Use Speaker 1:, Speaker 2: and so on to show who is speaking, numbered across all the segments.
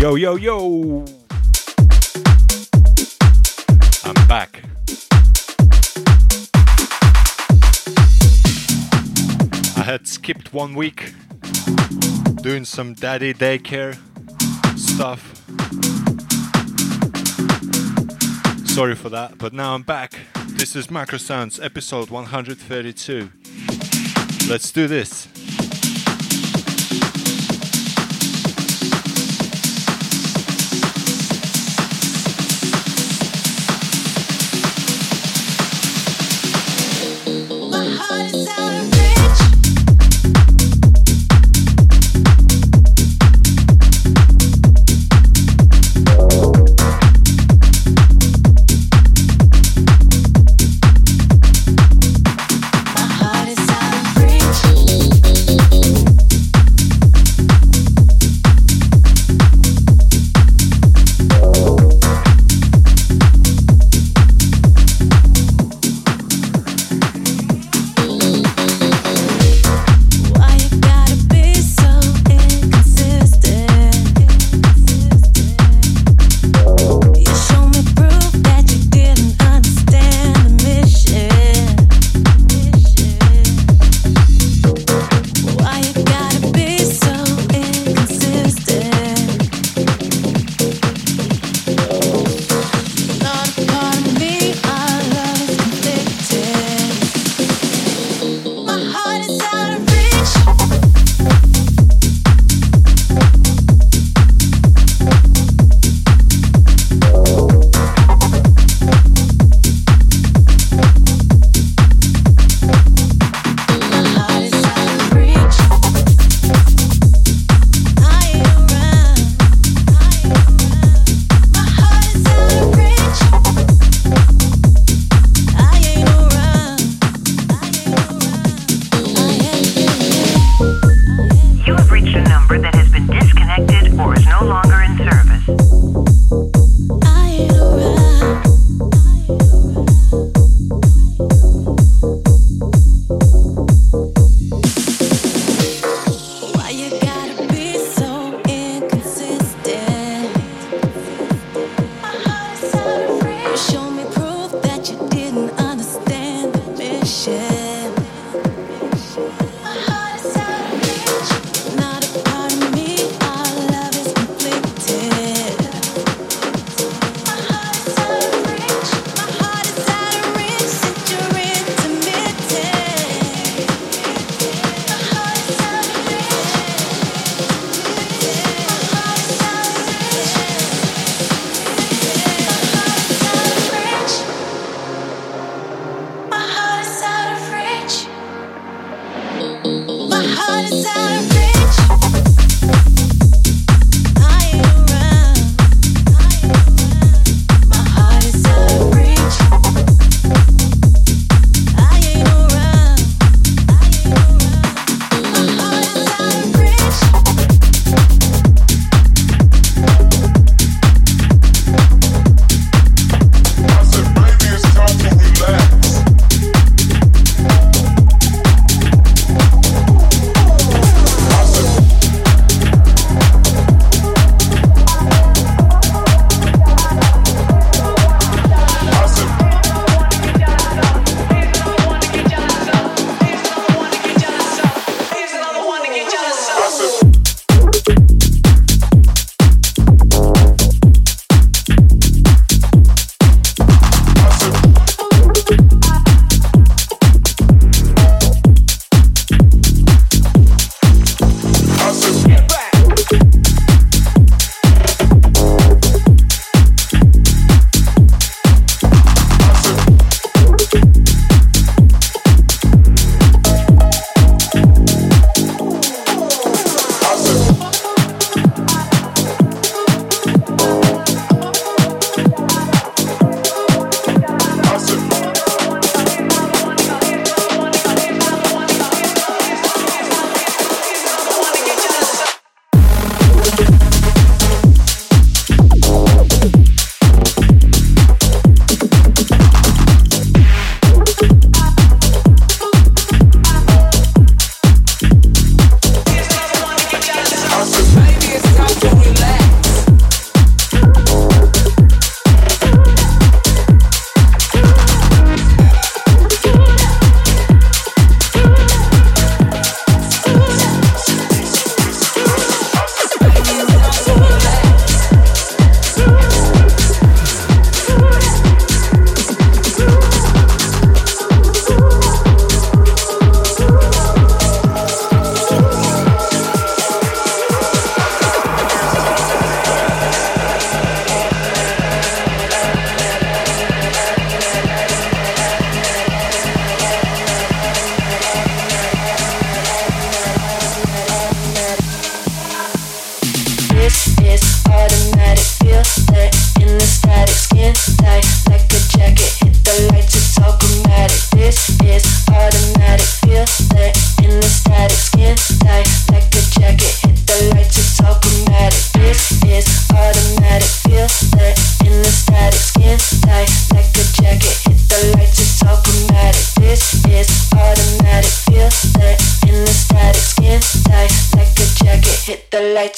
Speaker 1: Yo, yo, yo! I'm back. I had skipped one week doing some daddy daycare stuff. Sorry for that, but now I'm back. This is Macro Sounds, episode 132. Let's do this.
Speaker 2: summer.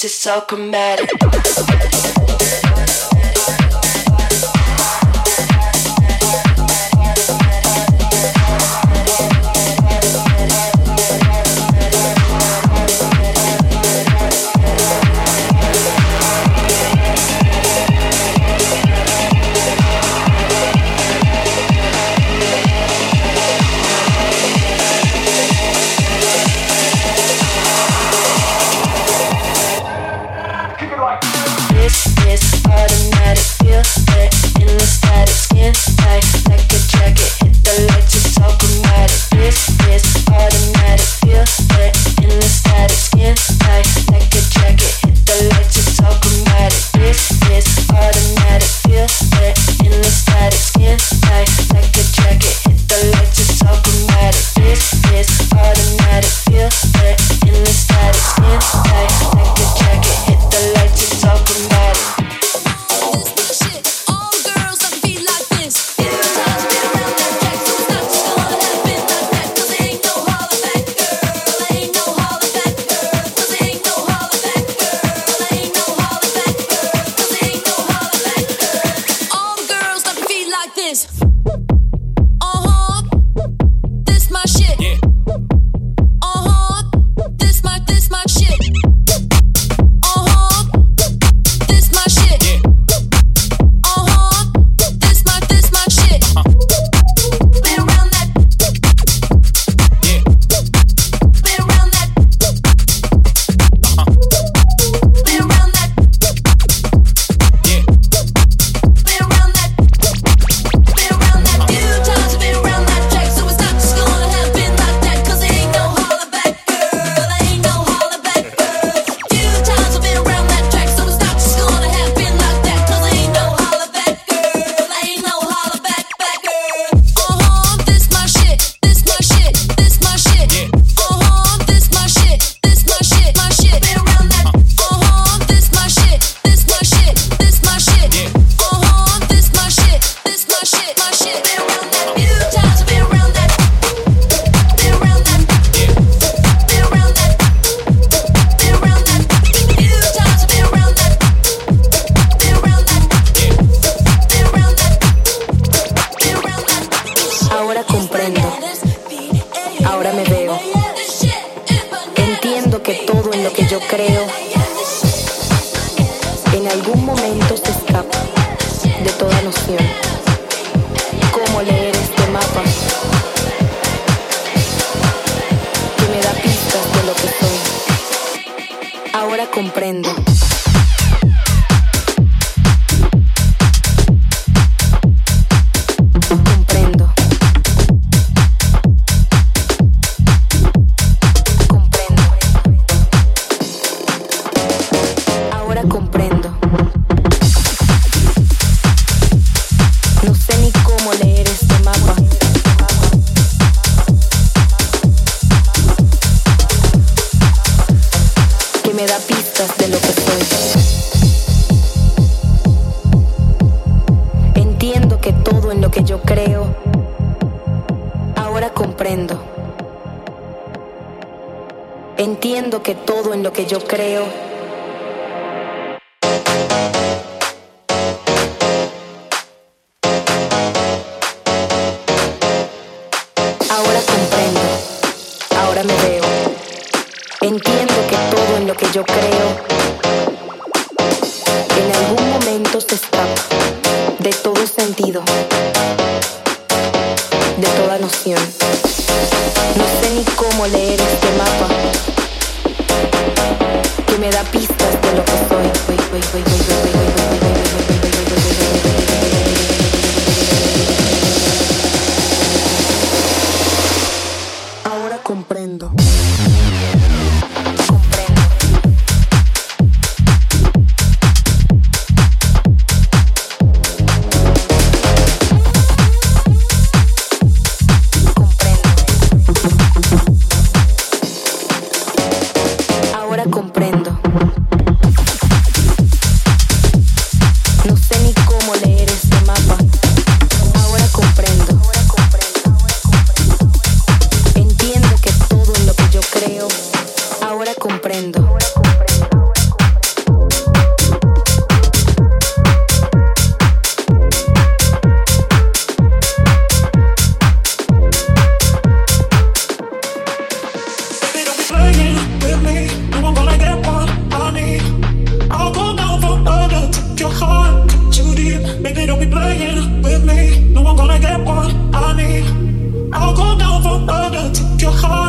Speaker 3: It's all chromatic.
Speaker 4: creo.
Speaker 5: playing with me. No, I'm gonna get what I need. I'll go down for murder. Took your heart.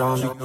Speaker 6: On you.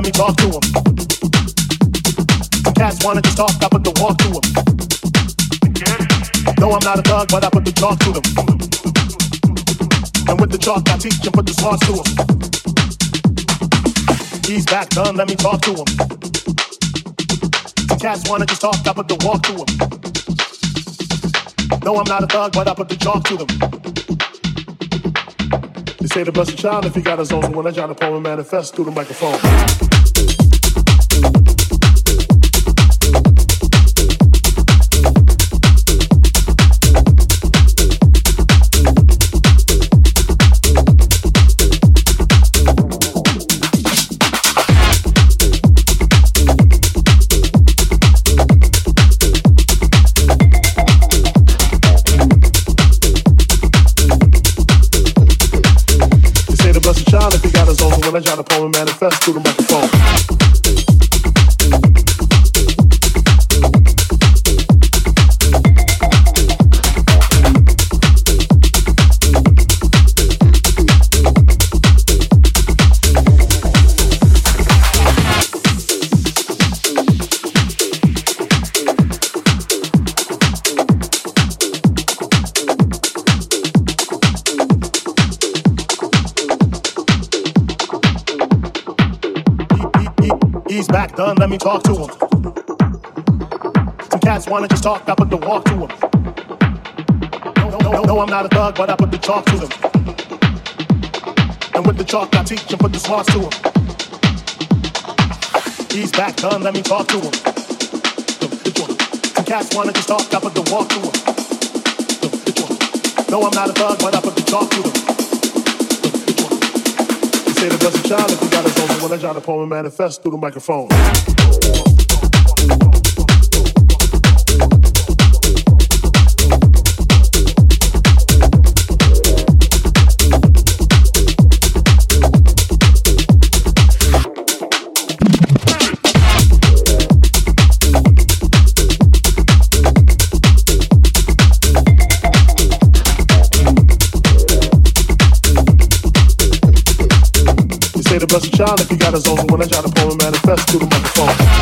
Speaker 7: let me talk to him. Cats wanna just talk, I put the walk to him. No, I'm not a thug, but I put the talk to them. And with the chalk, I teach him, put the smarts to him. He's back done, let me talk to him. Cats wanna just talk, I put the walk to him. No, I'm not a thug, but I put the chalk to them. They say the blessed child if he got his own. So when I jot a poem manifest through the microphone. power manifest through the mic. Let me talk to him. Some cats wanna just talk, I put the walk to him. No, no, no, no, I'm not a thug, but I put the talk to them. And with the chalk, I teach and put the smarts to him. He's back done, let me talk to him. Some cats wanna just talk, I put the walk to him. No, I'm not a thug, but I put the talk to them. Say the best child if you got a zone, when I try to poem manifest through the microphone. Oh. Child if you got a zone. when I try to pull and manifest through the microphone.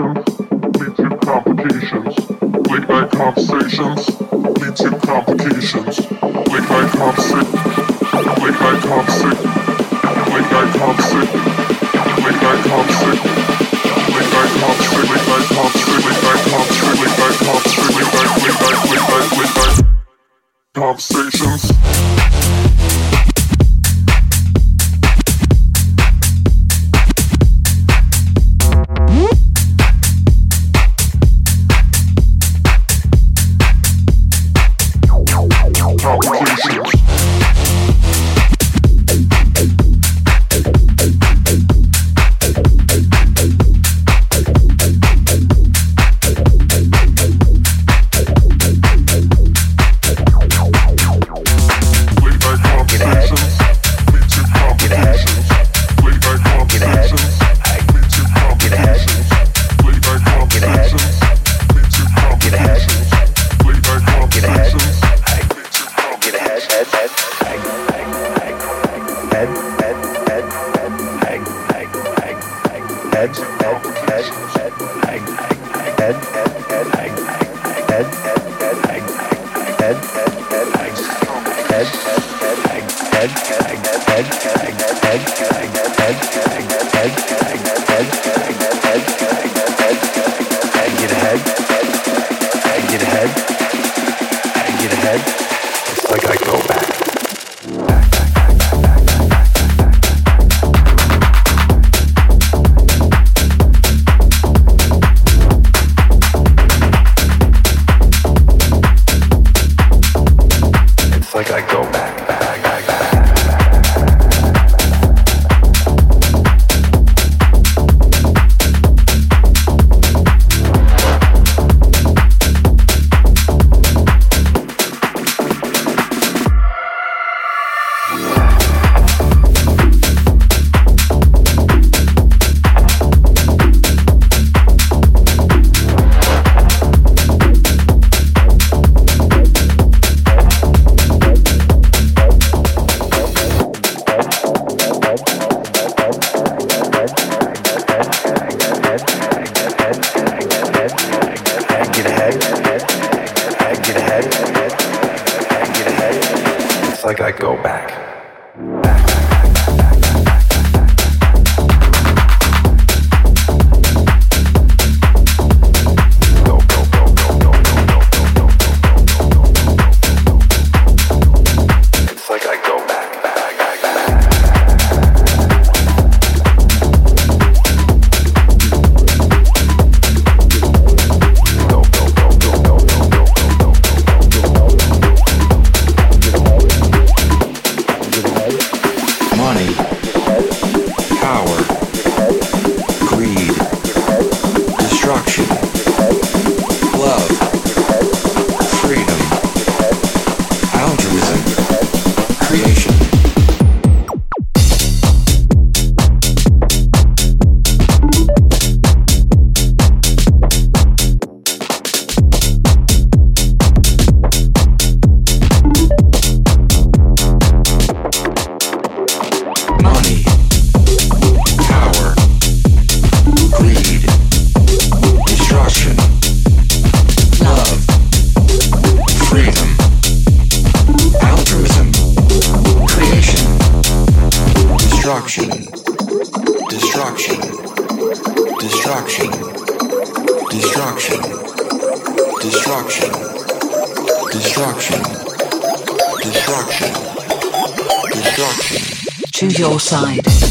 Speaker 8: conversations lead to complications. Late night conversations lead to complications. Late night conversations.
Speaker 9: Destruction, destruction, destruction, destruction, destruction, destruction, destruction, destruction.
Speaker 10: Choose your side.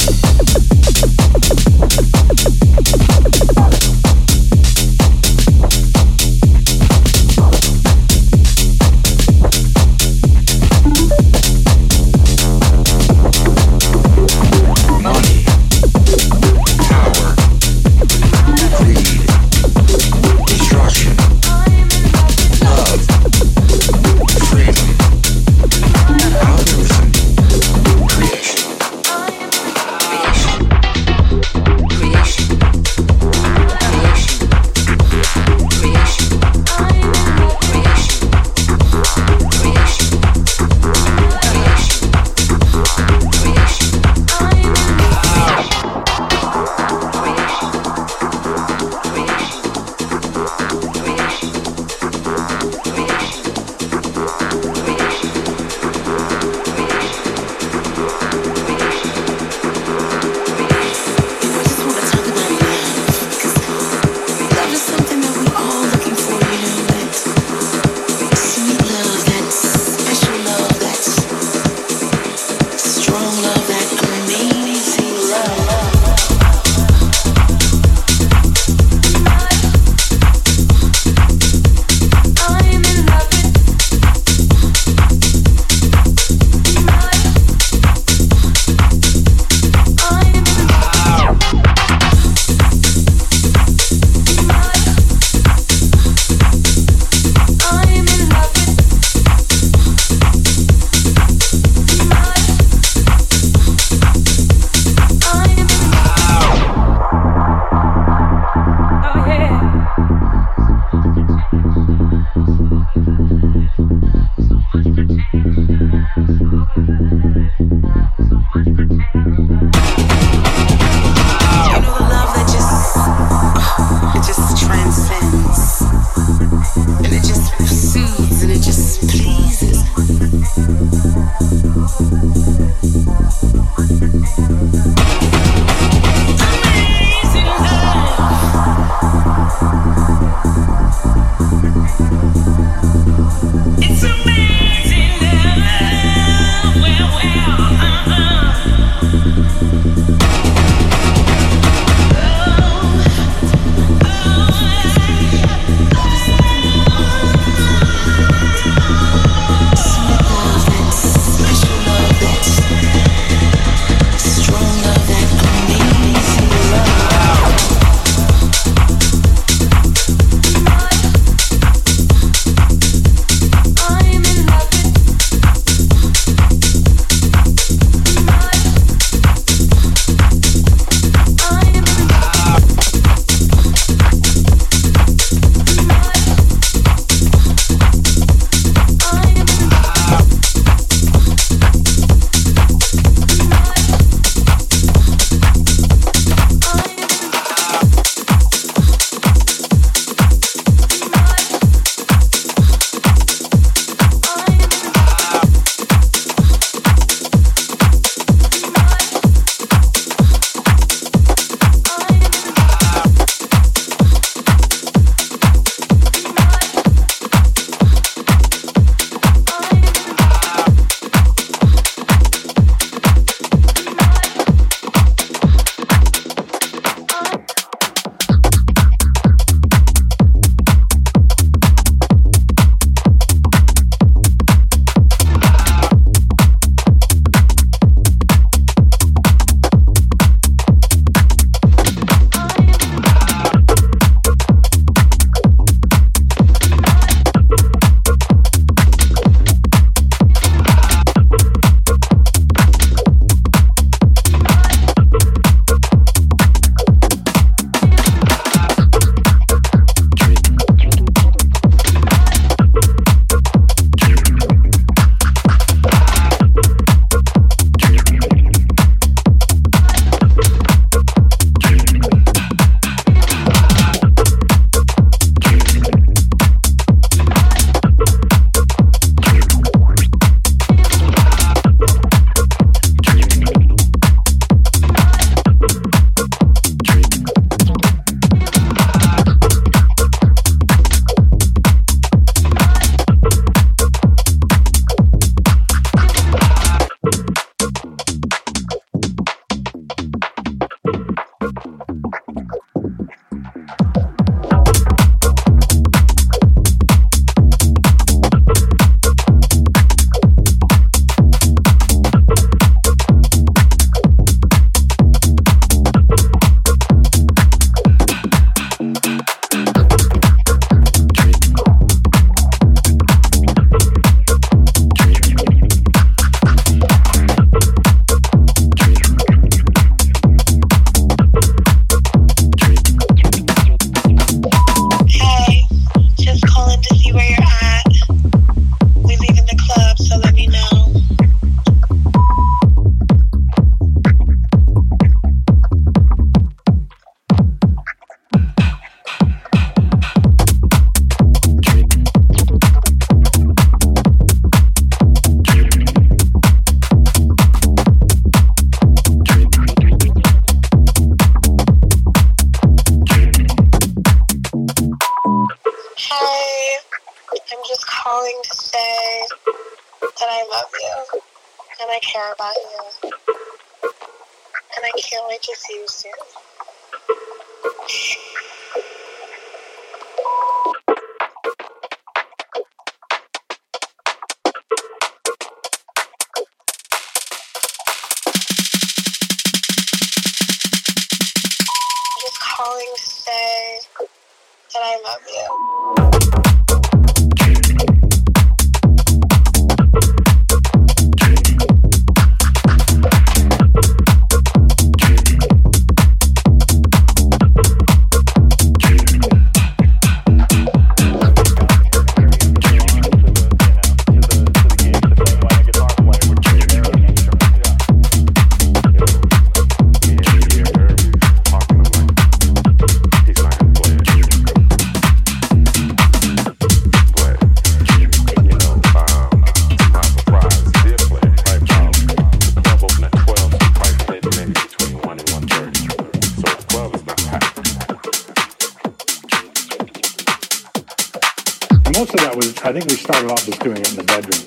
Speaker 11: the bedroom.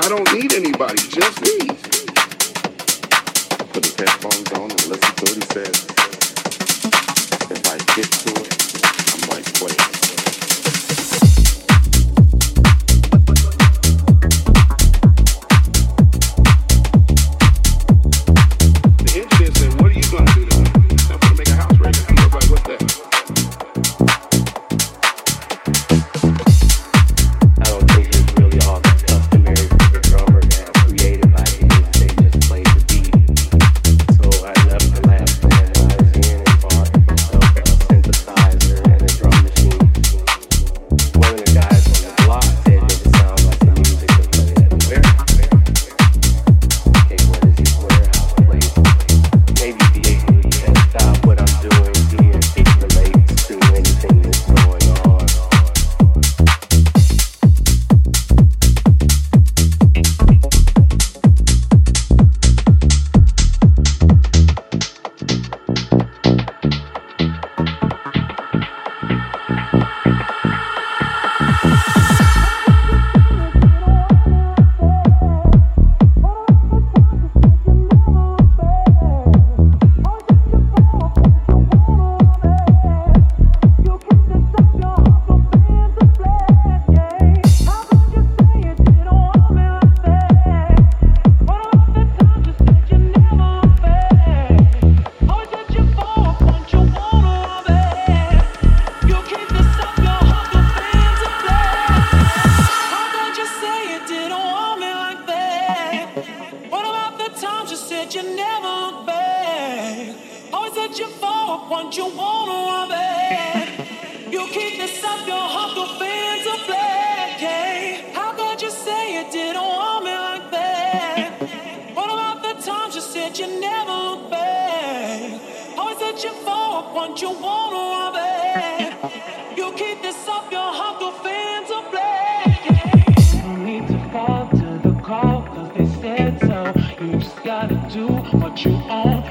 Speaker 12: I don't need anybody, just me. Put his headphones on and listen to what he says. If I get to it, I might play it.
Speaker 13: want, you wanna rob it. You keep this up, your heart will fans of black. No need to fall to the call, cause they said so. You just gotta do what you want.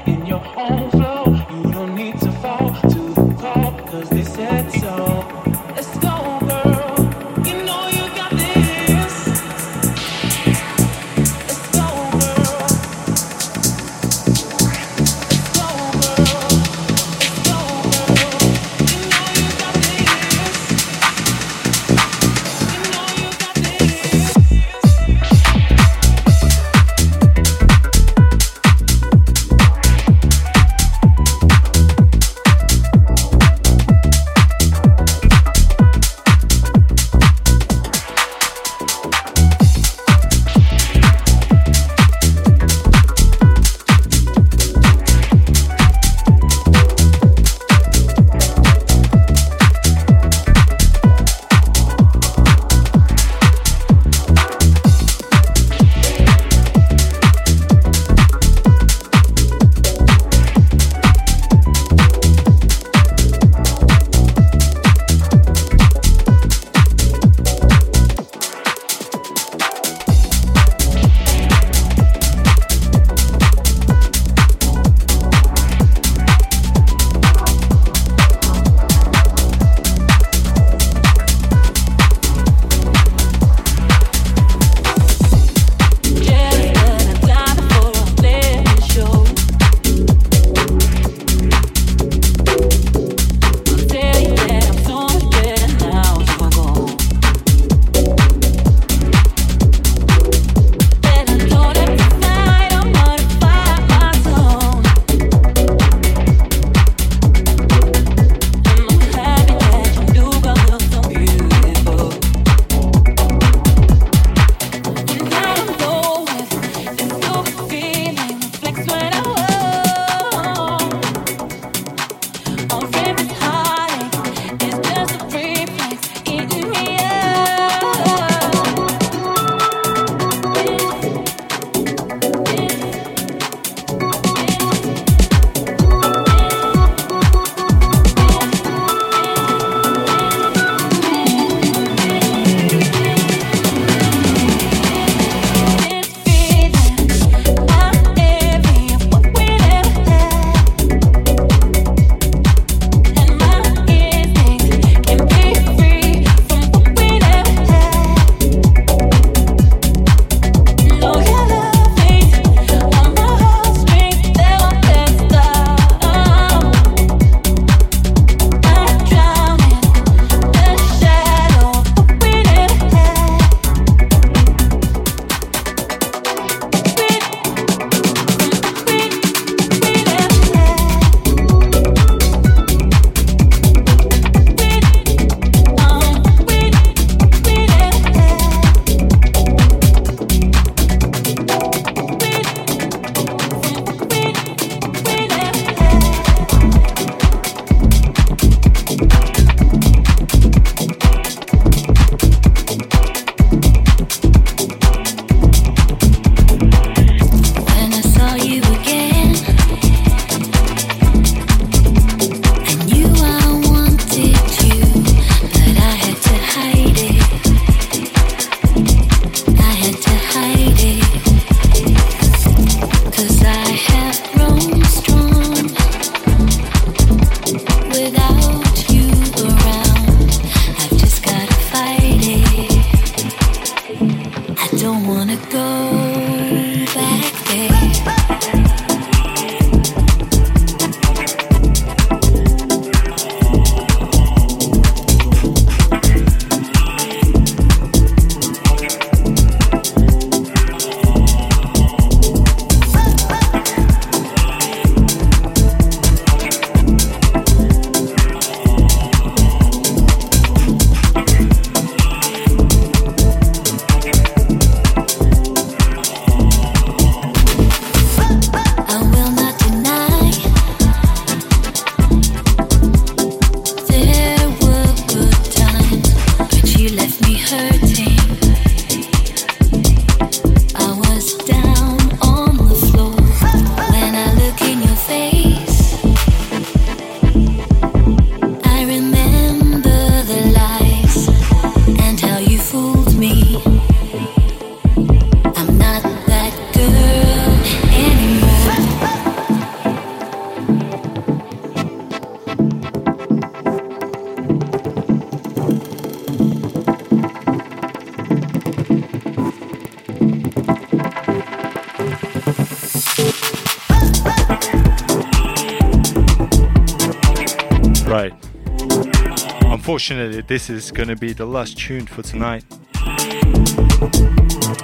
Speaker 1: Unfortunately, this is going to be the last tune for tonight.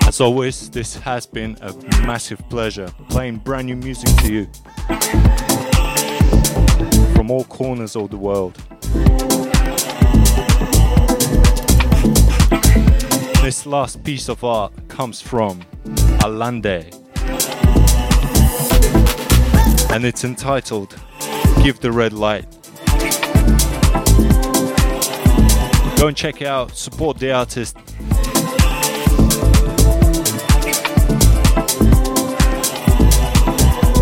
Speaker 1: As always, this has been a massive pleasure playing brand new music to you from all corners of the world. This last piece of art comes from Alande and it's entitled Give the Red Light. Go and check it out, support the artist.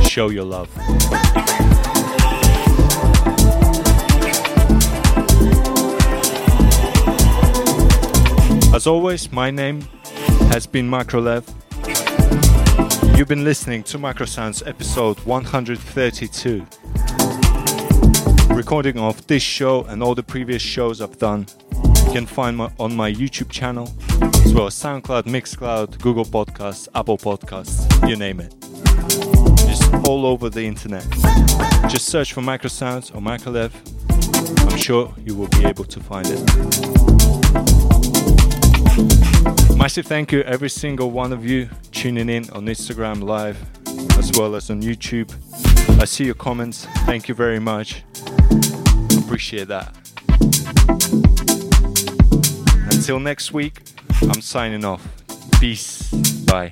Speaker 1: Show your love. As always, my name has been Macrolev. You've been listening to Macrosounds episode 132 recording of this show and all the previous shows I've done you can find my, on my YouTube channel, as well as SoundCloud, Mixcloud, Google Podcasts, Apple Podcasts, you name it. Just all over the internet. Just search for Microsounds or Microlev. I'm sure you will be able to find it. Massive thank you every single one of you tuning in on Instagram Live as well as on YouTube. I see your comments. Thank you very much. Appreciate that. Until next week, I'm signing off. Peace. Bye.